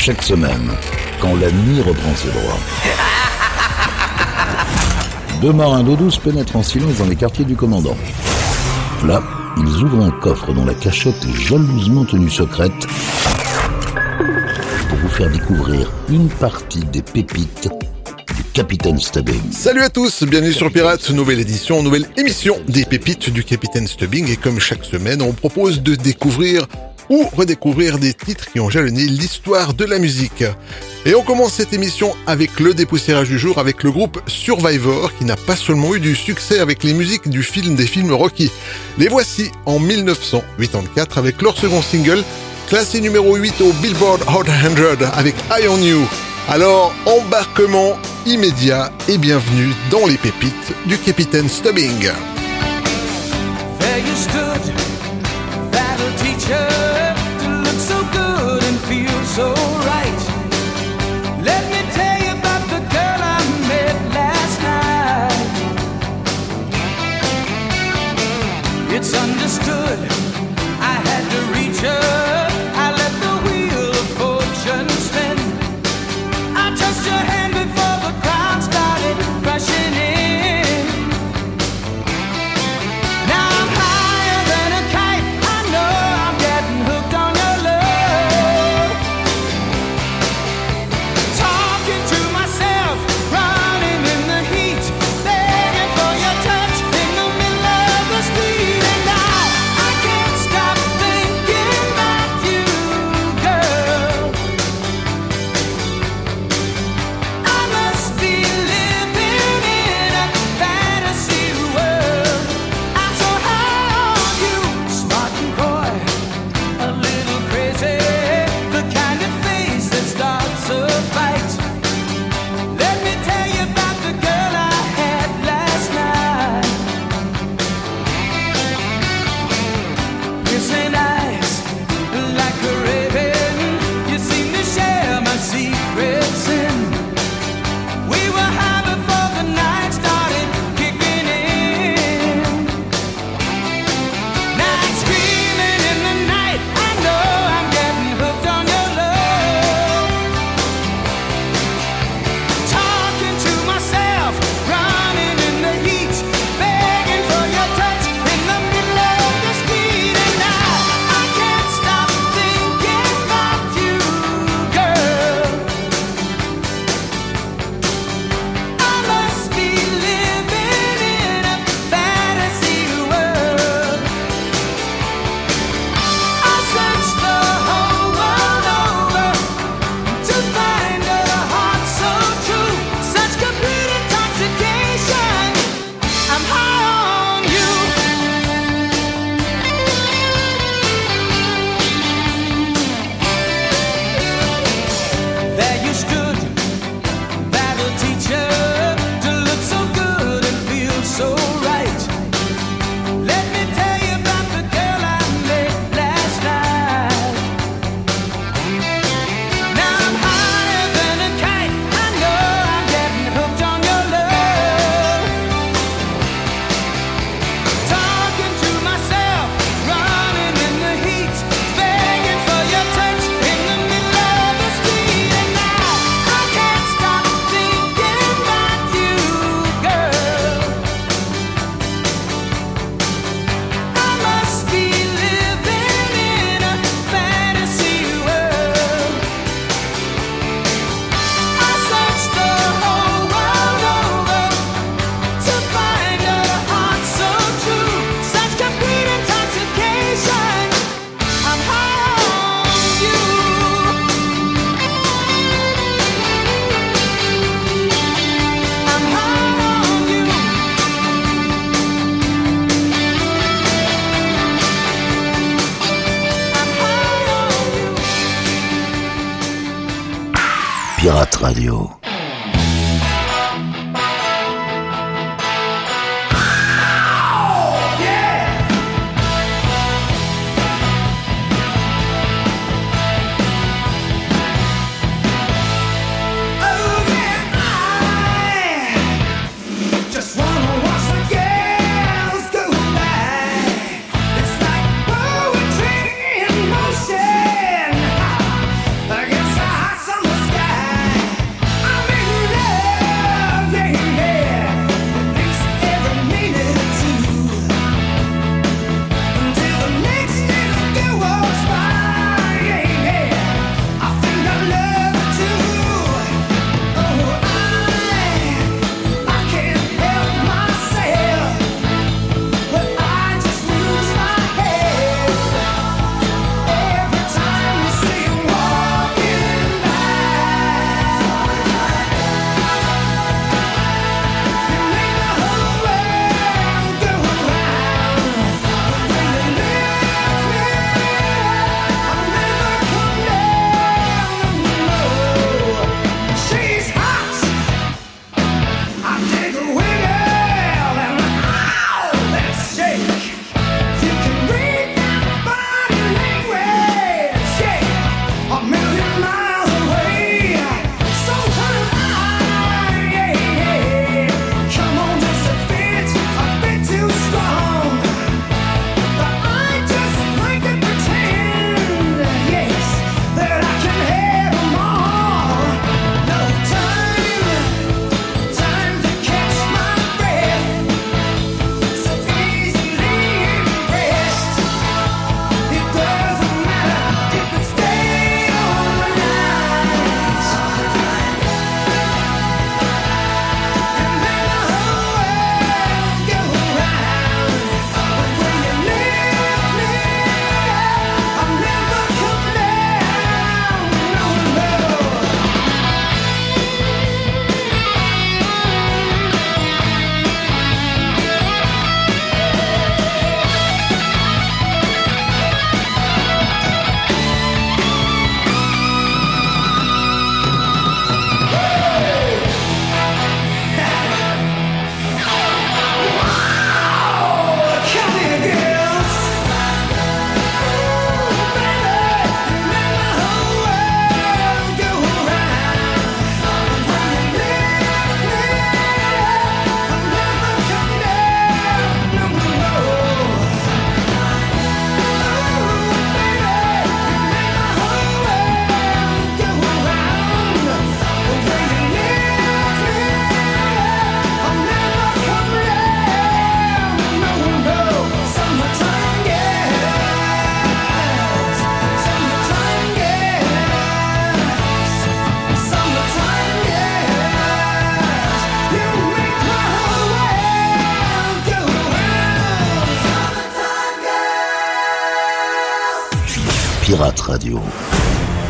chaque semaine, quand la nuit reprend ses droits. Deux marins d'eau douce pénètrent en silence dans les quartiers du commandant. Là, ils ouvrent un coffre dont la cachette est jalousement tenue secrète pour vous faire découvrir une partie des pépites du Capitaine Stubbing. Salut à tous, bienvenue sur Pirates, nouvelle édition, nouvelle émission des pépites du Capitaine Stubbing et comme chaque semaine, on propose de découvrir ou redécouvrir des titres qui ont jalonné l'histoire de la musique. Et on commence cette émission avec le dépoussiérage du jour avec le groupe Survivor qui n'a pas seulement eu du succès avec les musiques du film des films Rocky. Les voici en 1984 avec leur second single classé numéro 8 au Billboard Hot 100 avec Eye on You. Alors embarquement immédiat et bienvenue dans les pépites du capitaine Stubbing. There you stood, battle.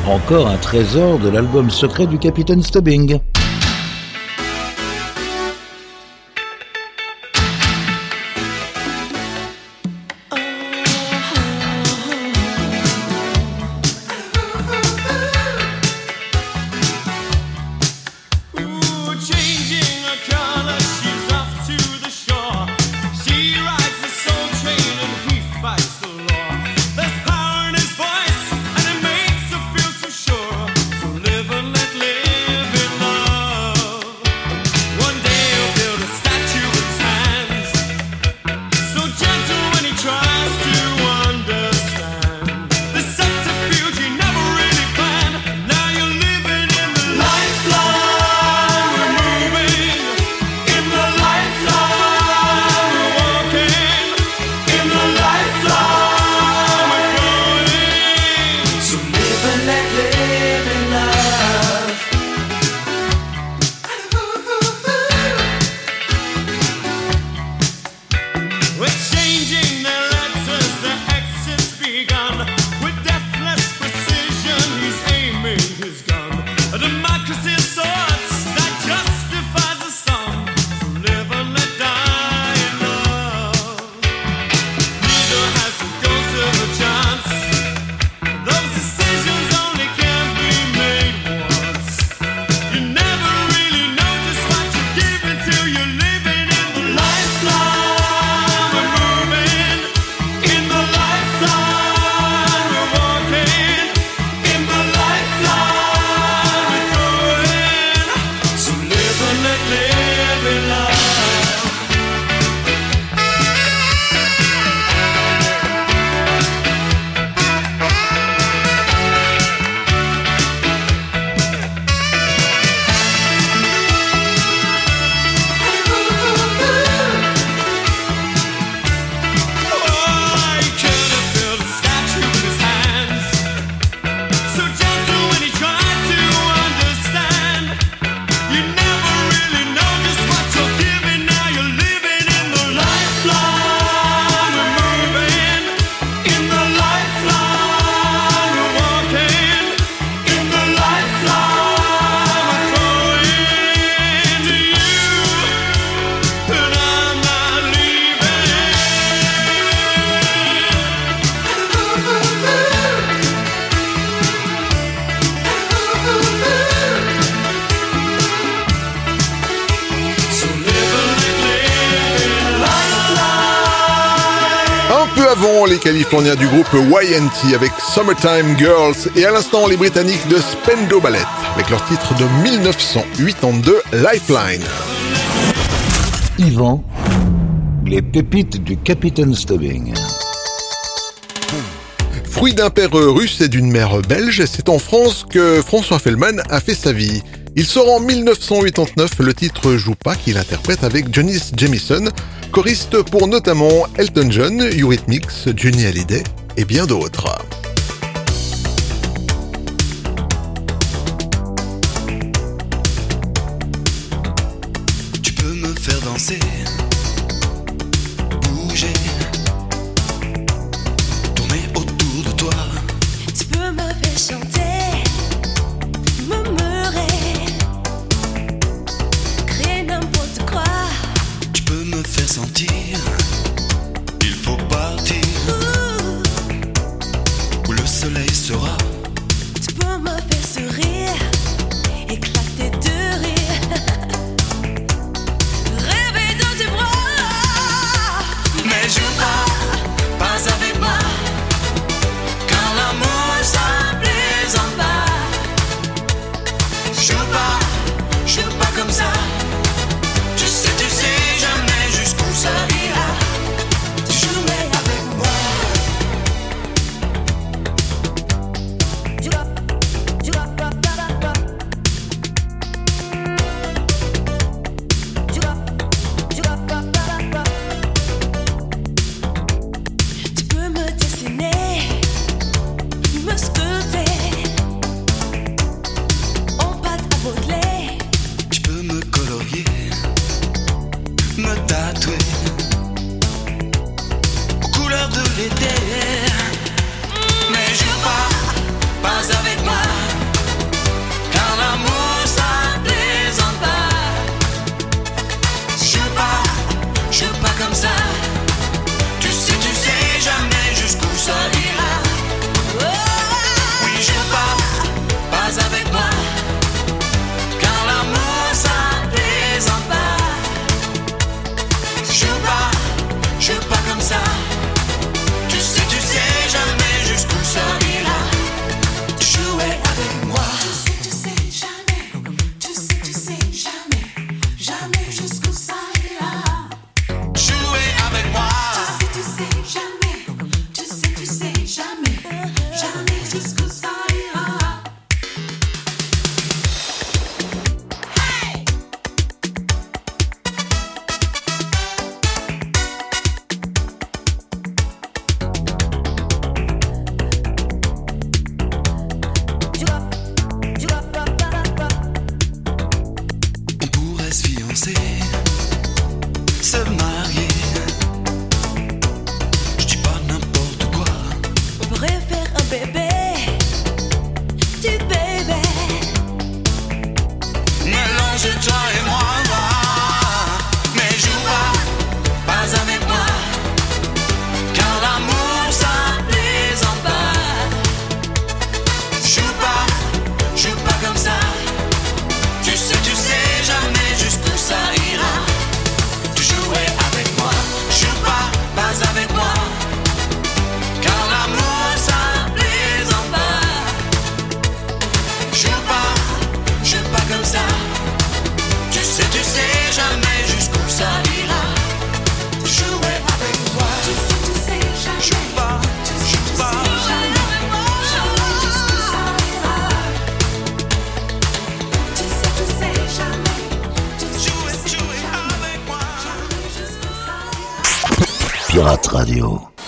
Encore un trésor de l'album secret du capitaine Stubbing. Avec Summertime Girls et à l'instant les Britanniques de Spendo Ballet avec leur titre de 1982 Lifeline. Yvan, les pépites du Capitaine Stubbing. Fruit d'un père russe et d'une mère belge, c'est en France que François Fellman a fait sa vie. Il sort en 1989 le titre Joue pas qu'il interprète avec Johnny Jamison, choriste pour notamment Elton John, Eurythmics, Johnny Hallyday et bien d'autres. Pirate Radio.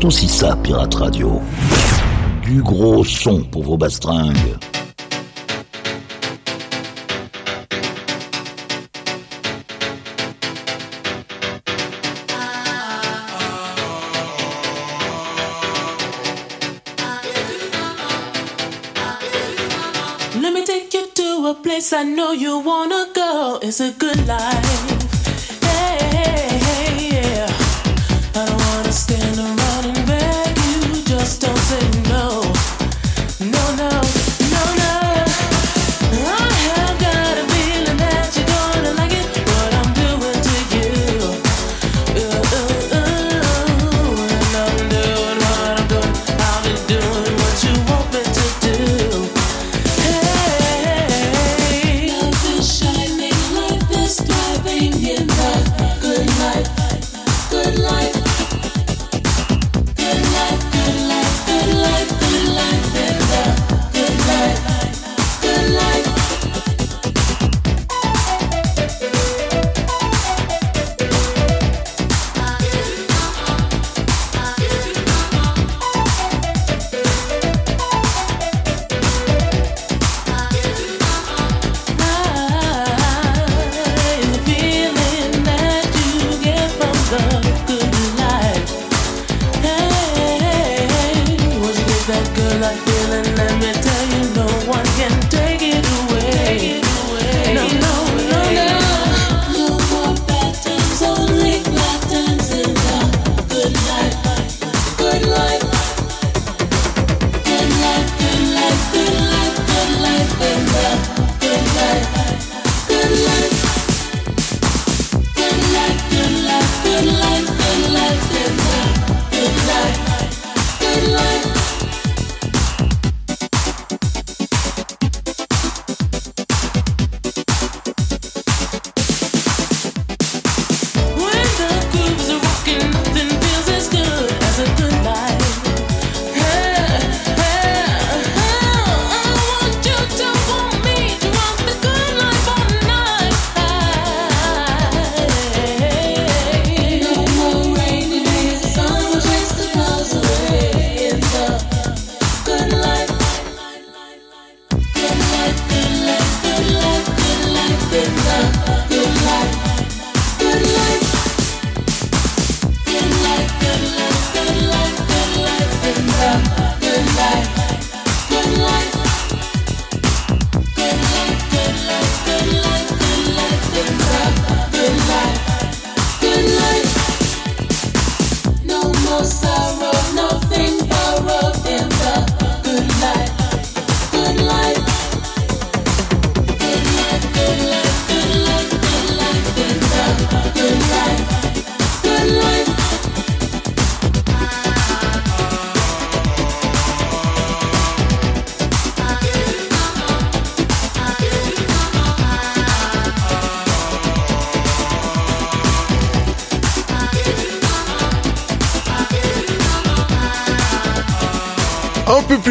C'est aussi ça, Pirate Radio. Du gros son pour vos bastringues. Let me take you to a place I know you wanna go. It's a good life.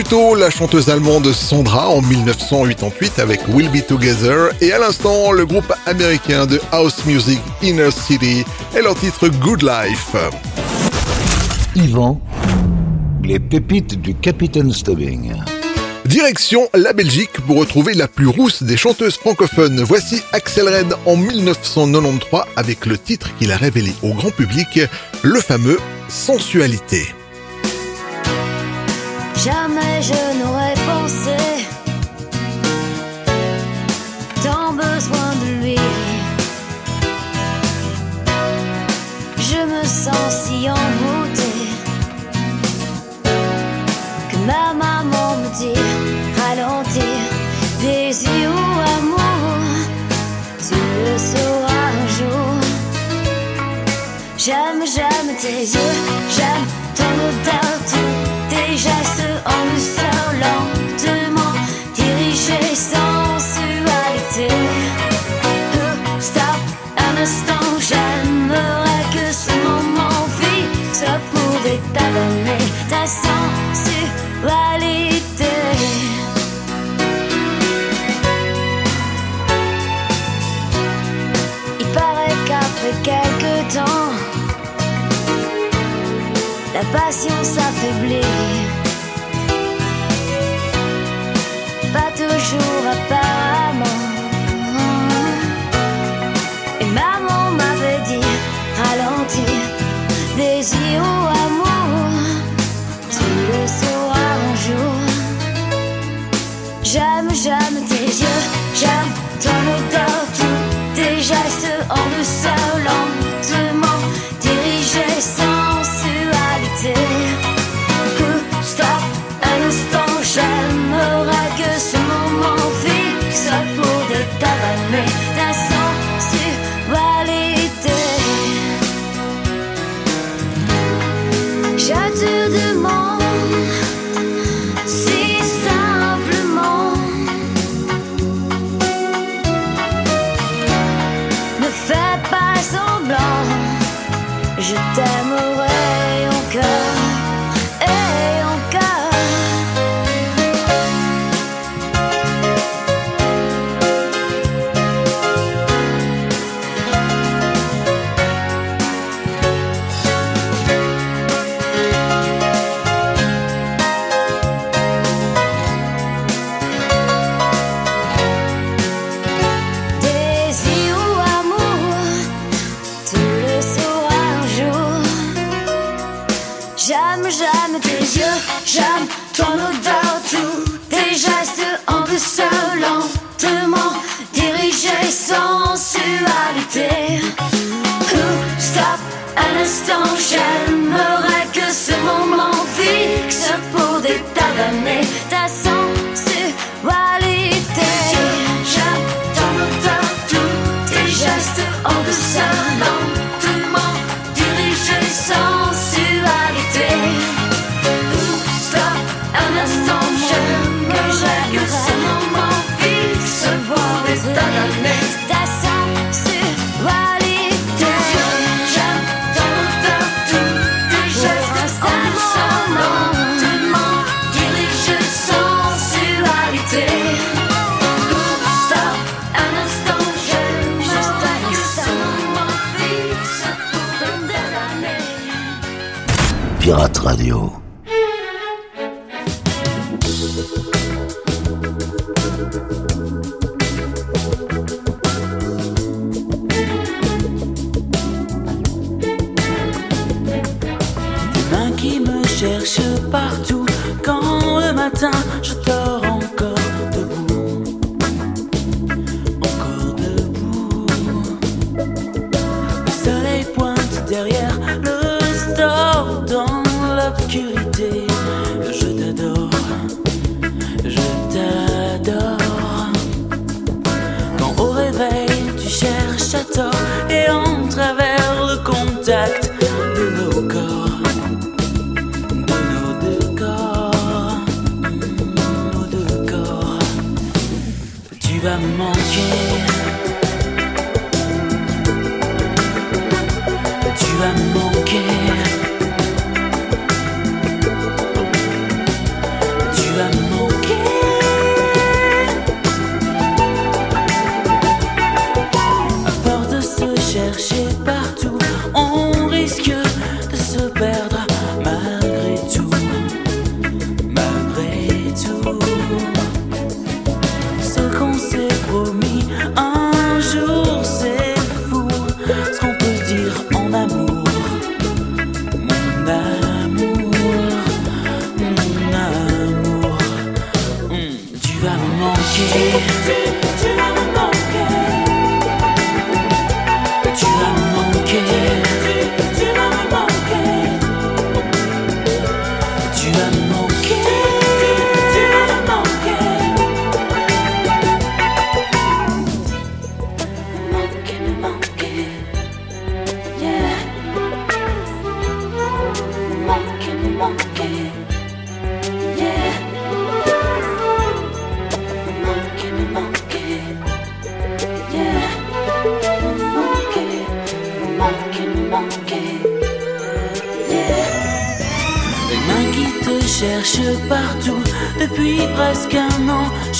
Tôt, la chanteuse allemande Sandra en 1988 avec We'll Be Together et à l'instant, le groupe américain de house music Inner City et leur titre Good Life. Yvan, les pépites du Capitaine Stubbing. Direction la Belgique pour retrouver la plus rousse des chanteuses francophones. Voici Axel Red en 1993 avec le titre qu'il a révélé au grand public, le fameux Sensualité. Jamais je n'aurais pensé tant besoin de lui. Je me sens si envoûtée que ma maman me dit ralentir, plaisir ou amour, tu le sauras un jour. J'aime, j'aime tes yeux, j'aime ton odeur, tes gestes sensualité. Stop un instant, j'aimerais que ce moment fixe pouvait t'abonner ta sensualité. Il paraît qu'après quelques temps, la passion s'affaiblit. jump, tunnel down.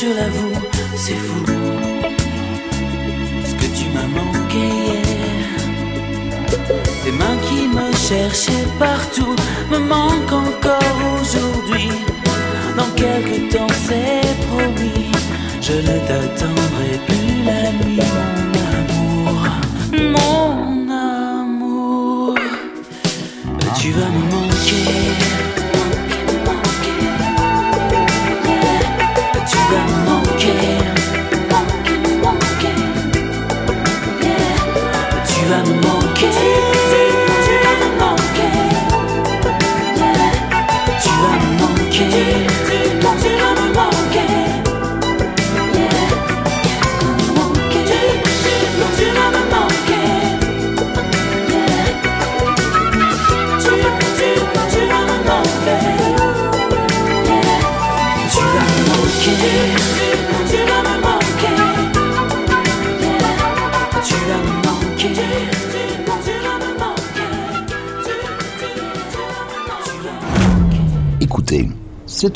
Je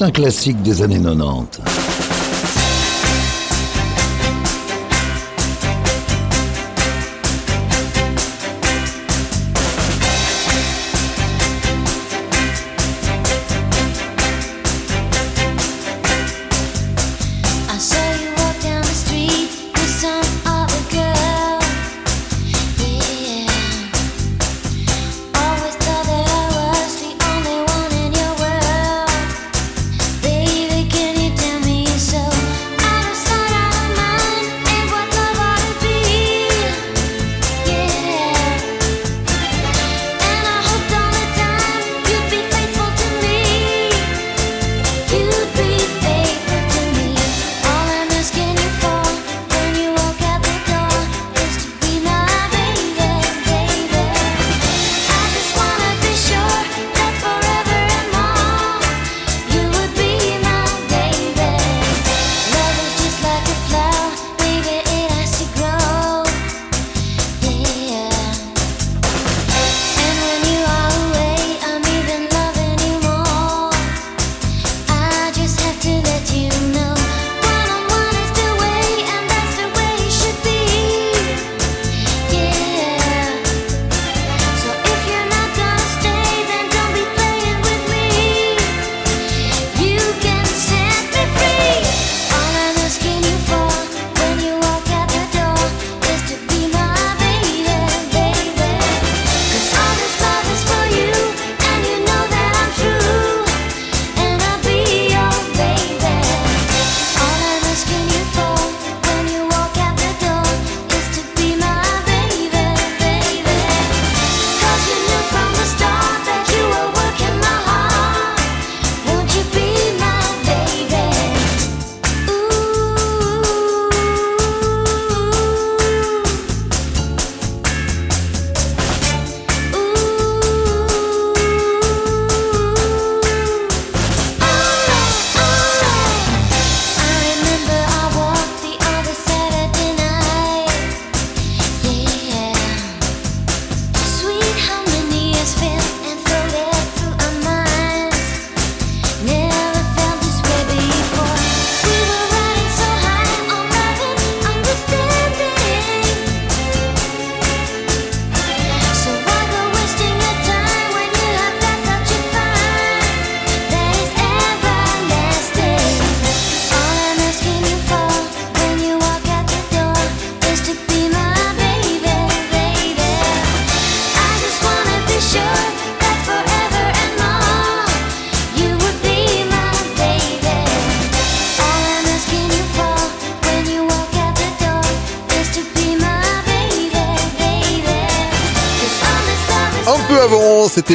un classique des années 90.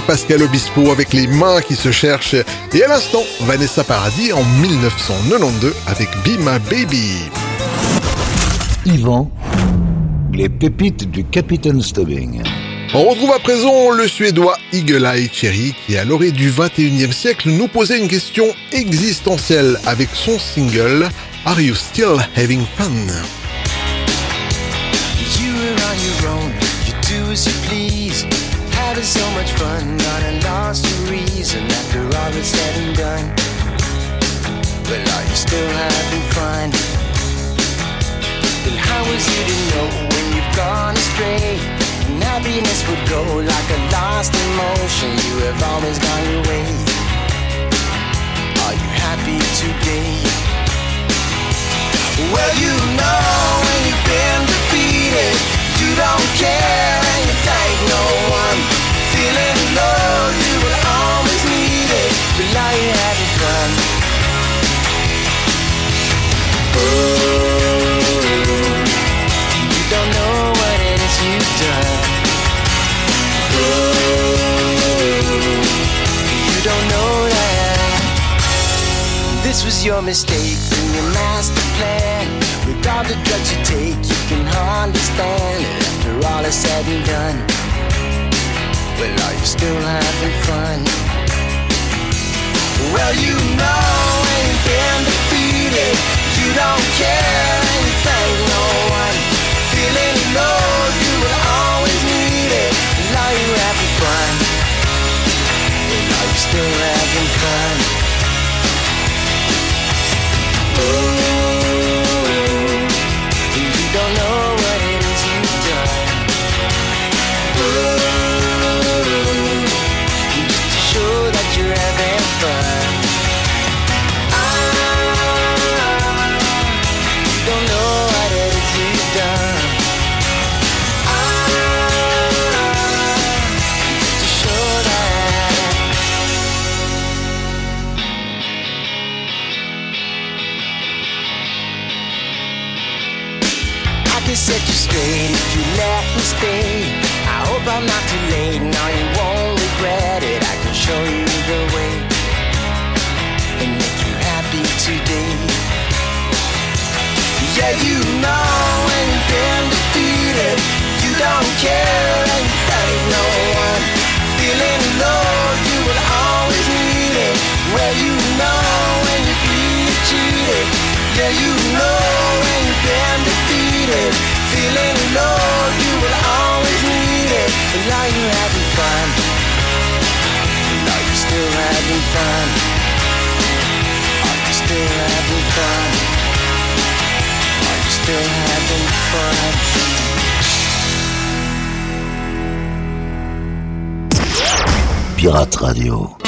Pascal Obispo avec les mains qui se cherchent et à l'instant Vanessa Paradis en 1992 avec Be My Baby. Yvan, les pépites du Capitaine Stubbing. On retrouve à présent le Suédois Eagle Eye Cherry qui, à l'orée du 21e siècle, nous posait une question existentielle avec son single Are You Still Having Fun? You you. having so much fun, not a lost the reason after all is said and done. But are you still having fun? Then how is it to know when you've gone astray? And happiness would go like a lost emotion, you have always gone your way. Are you happy today? your mistake in your master plan. With all the drugs you take, you can hardly stand. After all is said and done, well, are you still having fun? Well, you know ain't been defeated. You don't care anything, no one. Feeling low, you will always need it. Well, are you having fun? Well, are you still having fun? Ooh. afraid if you let me stay. I hope I'm not too late. Now you won't regret it. I can show you the way and make you happy today. Yeah, you know when you've been defeated, you don't care. Pirate Radio.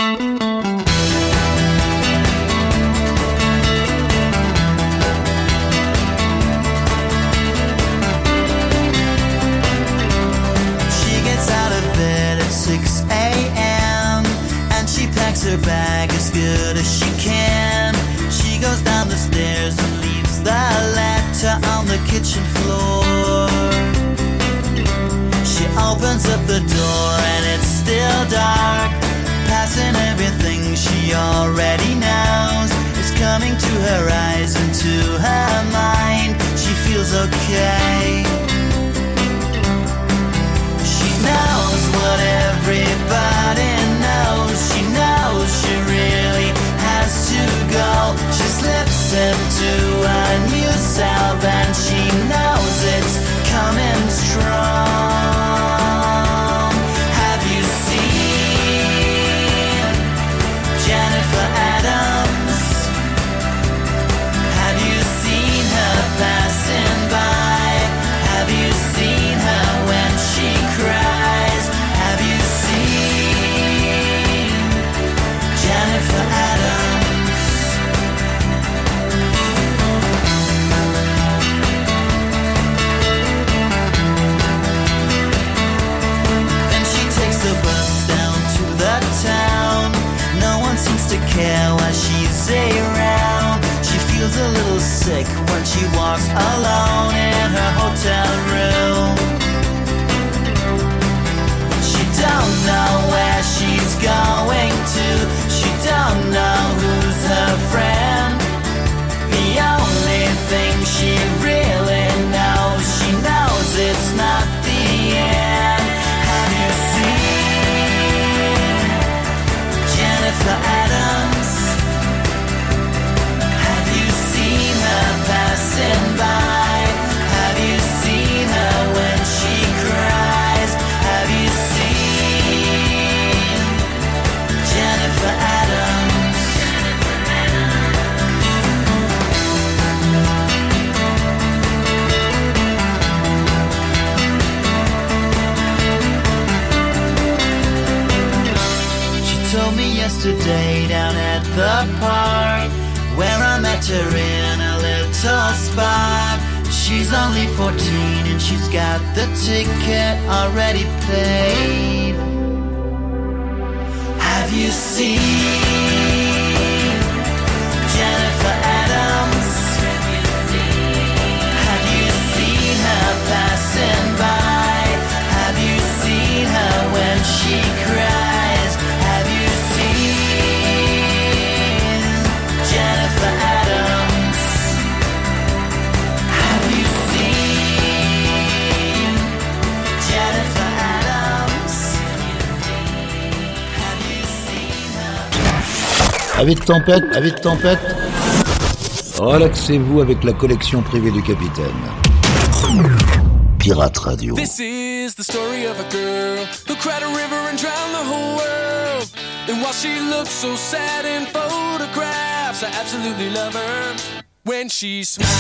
Into her eyes into her mind. She feels okay. She knows what everybody knows. She knows she really has to go. She slips into a new self. The park where I met her in a little spot. She's only 14 and she's got the ticket already paid. Have you seen Avis de tempête, avis de tempête. Relaxez-vous avec la collection privée du capitaine. Pirate Radio. This is the story of a girl who cried a river and drowned the whole world. And while she looks so sad in photographs, I absolutely love her when she smiles.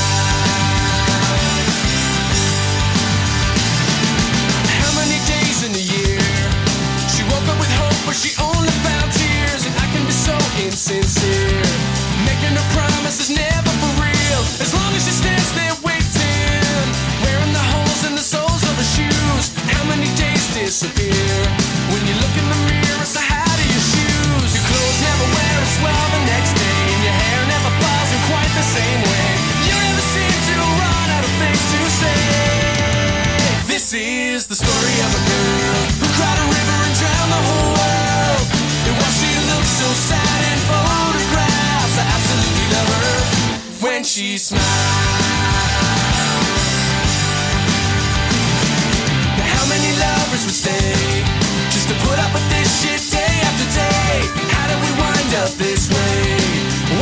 How many days in a year? She woke up with hope, but she only found tears? So insincere, making her promises never for real. As long as she stands there waiting, wearing the holes in the soles of her shoes. How many days disappear when you look in the mirror? So how do your shoes? Your clothes never wear as well the next day, and your hair never falls in quite the same way. She. Now how many lovers would stay just to put up with this shit day after day? How did we wind up this way?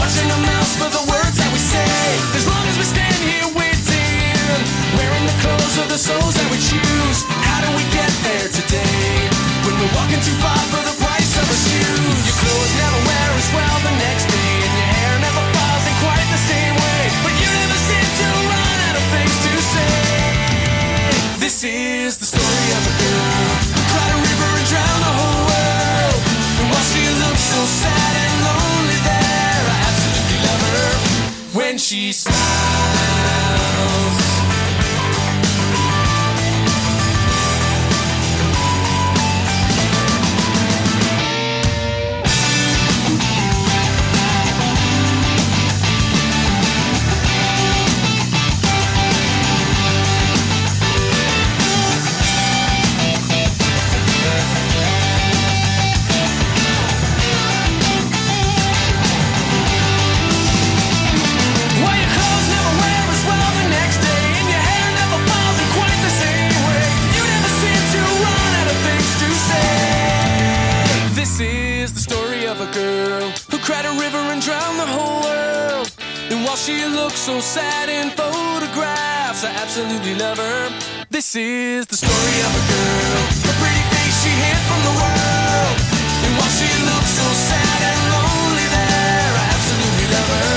Watching our mouths for the words that we say. As long as we stand here waiting, wearing the clothes of the souls that we choose. How do we get there today? When we're walking too far for the price of a shoes. Your clothes never wear as well the next day, she smiles. Photographs, I absolutely love her. This is the story of a girl, a pretty face she hid from the world. And while she looks so sad and lonely there, I absolutely love her.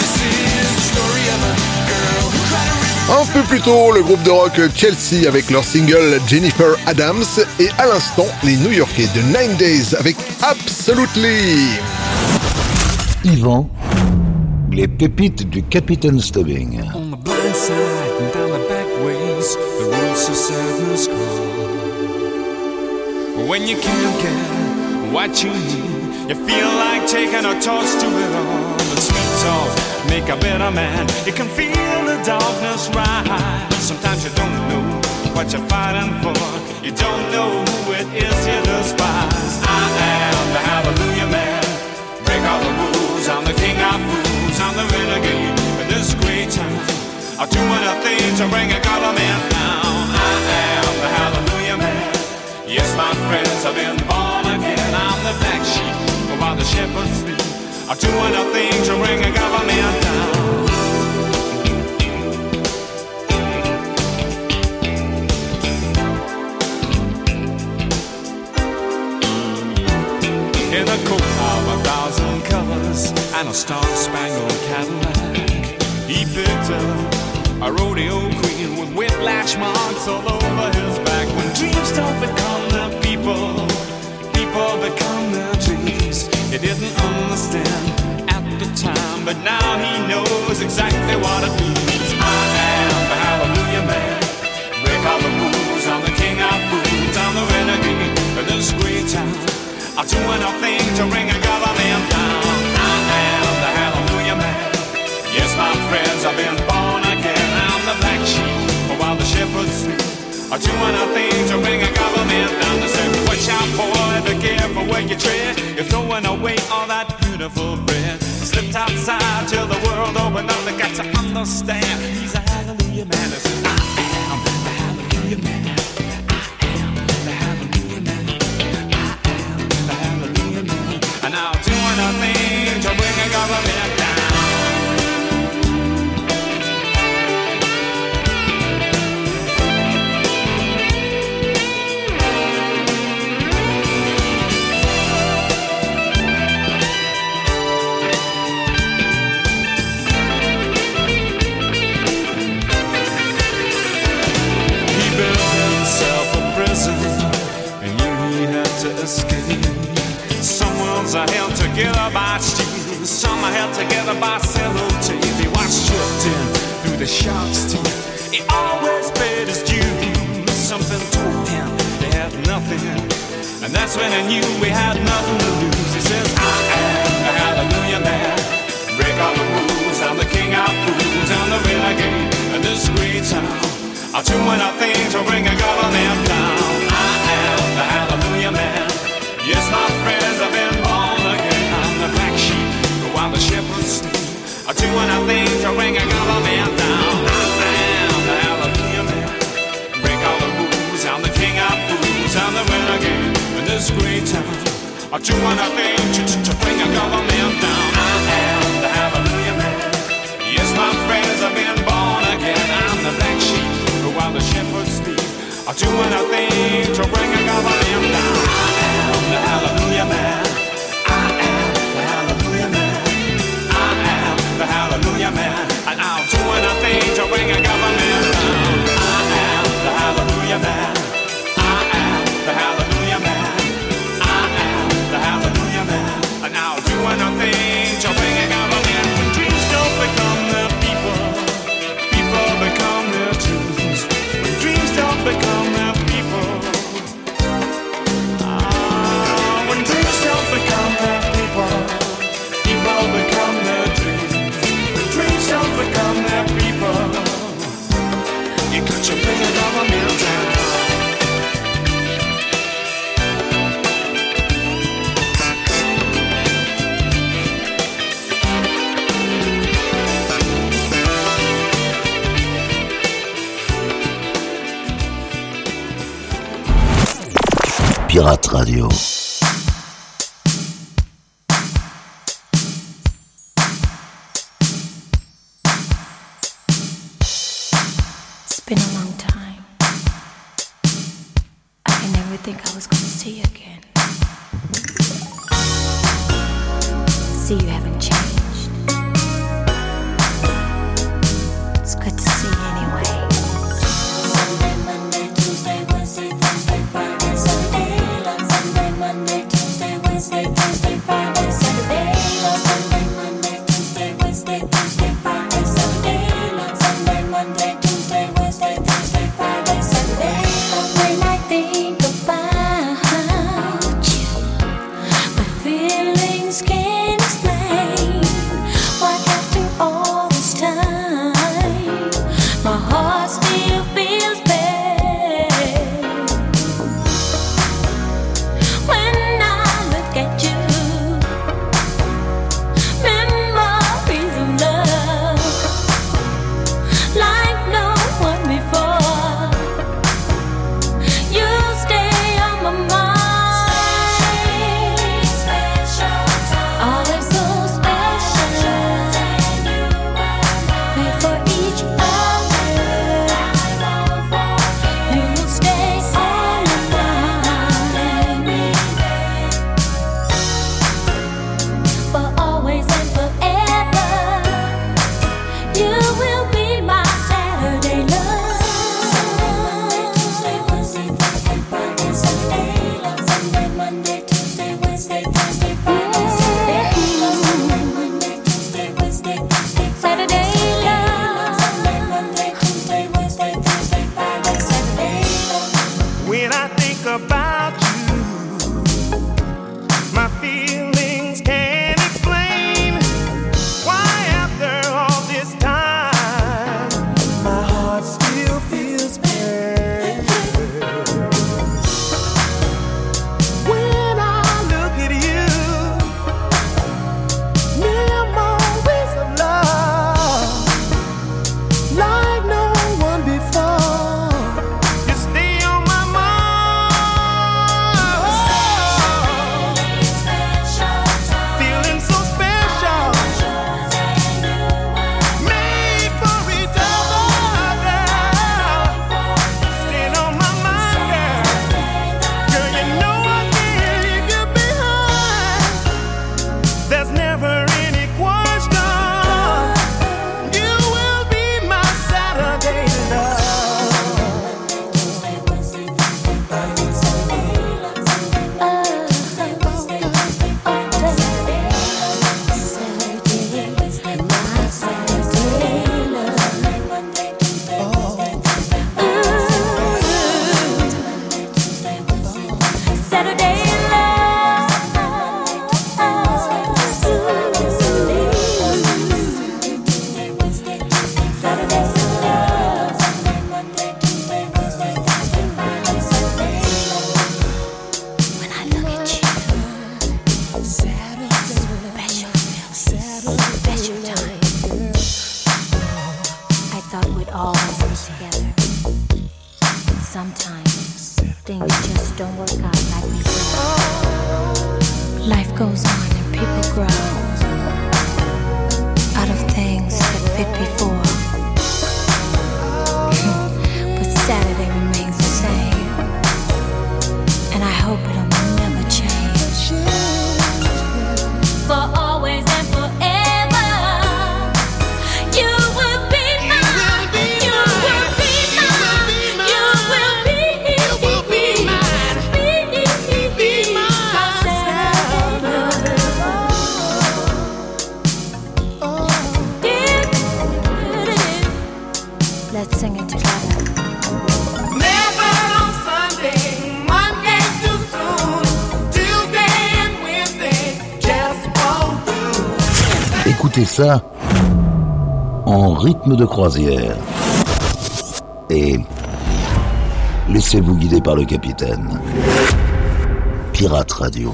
This is the story of a girl who cried a river. Un peu plus tôt, le groupe de rock Chelsea avec leur single Jennifer Adams et à l'instant, les New Yorkais de Nine Days avec Absolutely. Yvan, les pépites du Capitaine Stubbing. When you can't get what you need, you feel like taking a toast to it all. The sweet talk make a better man. You can feel the darkness rise. Sometimes you don't know what you're fighting for. You don't know who it is you despise. I am the Hallelujah Man. Break all the rules. I'm the king of fools. I'm the renegade in this great town. I'm doing a thing to bring a government down. I am the Hallelujah Man. Yes, my friends I've been born again. I'm the black sheep while the shepherds sleep. I'm doing a thing to bring a government down. In a coat of a thousand colors and a star-spangled Cadillac, he picked up a rodeo queen with whiplash marks all over his didn't understand at the time, but now he knows exactly what it means. I am the Hallelujah Man. Break all the rules. I'm the king of fools. I'm the renegade of this great town. I'm doing a thing to bring a government down. I am the Hallelujah Man. Yes, my friends, I've been born again. I'm the black sheep, while the shepherds sleep. I do anything to bring a government down. They say, watch out, boy, be careful where you tread. You're throwing away all that beautiful bread. Slipped outside till the world opened up. They got to understand. He's a hallelujah man. I am the hallelujah man. Together by sellotape. He was stripped through the shark's teeth. He always paid his dues. Something told him they had nothing, and that's when he knew we had nothing to lose. He says, "I am the Hallelujah Man. Break all the rules. I'm the king of fools. I'm the renegade of this great town." I'll do anything to bring a government down. I am the hallelujah man. Yes, my do anything to bring a government down. I am the hallelujah man. Break all the rules. I'm the king of fools. I'm the renegade in this great town. I'll do anything to, to, bring a government down. I am the hallelujah man. Yes, my friends, I've been born again. I'm the black sheep, while the shepherds sleep. I'll do anything to bring a government down. I am the hallelujah man. your man. Pirate Radio. It's been a long time. I never think I was gonna see you again. See, you haven't changed. Life goes on and people grow out of things that fit before. but Saturday écoutez ça en rythme de croisière. Et laissez-vous guider par le capitaine. Pirate Radio.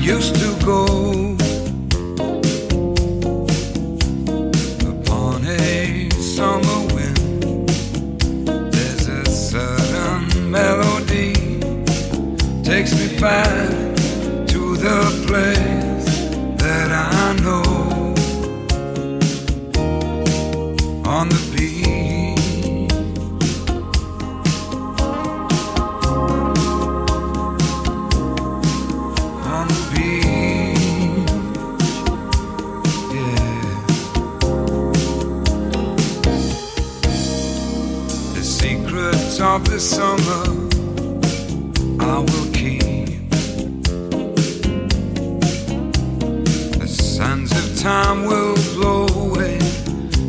used to go upon a summer wind. There's a sudden melody takes me back. this summer I will keep. The sands of time will blow away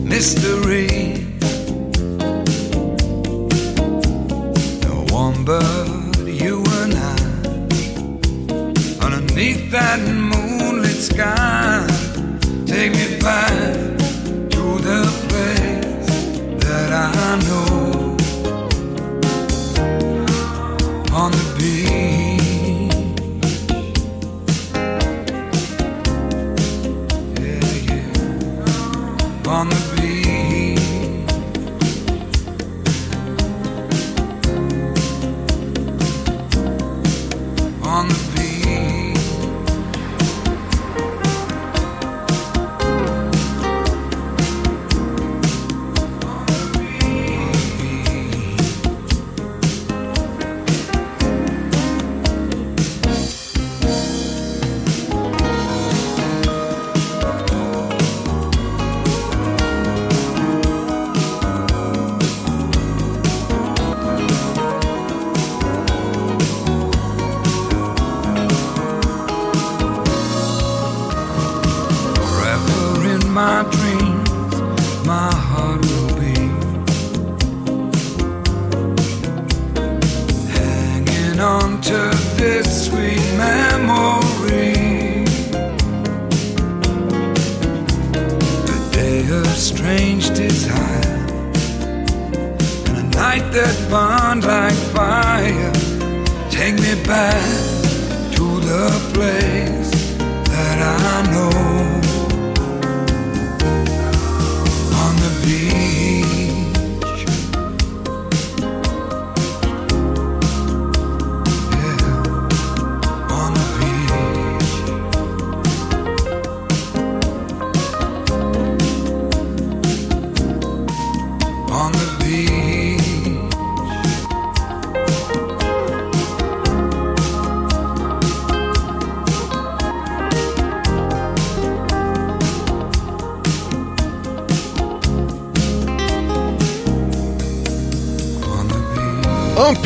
mystery.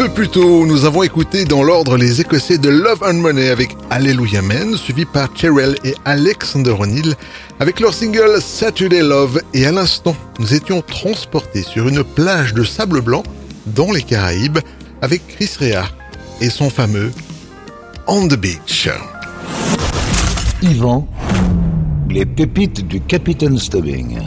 Peu plus tôt, nous avons écouté dans l'ordre les Écossais de Love and Money avec Hallelujah Man, suivi par Cheryl et Alexander O'Neill avec leur single Saturday Love. Et à l'instant, nous étions transportés sur une plage de sable blanc dans les Caraïbes avec Chris Rea et son fameux On the Beach. Yvan, les pépites du Capitaine Stubbing.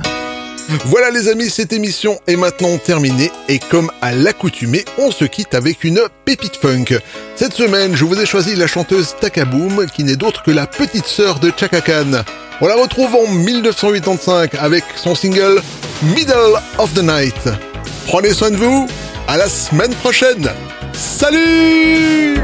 Voilà les amis, cette émission est maintenant terminée et comme à l'accoutumée, on se quitte avec une pépite funk. Cette semaine, je vous ai choisi la chanteuse Takaboom qui n'est d'autre que la petite sœur de Chaka Khan. On la retrouve en 1985 avec son single Middle of the Night. Prenez soin de vous, à la semaine prochaine. Salut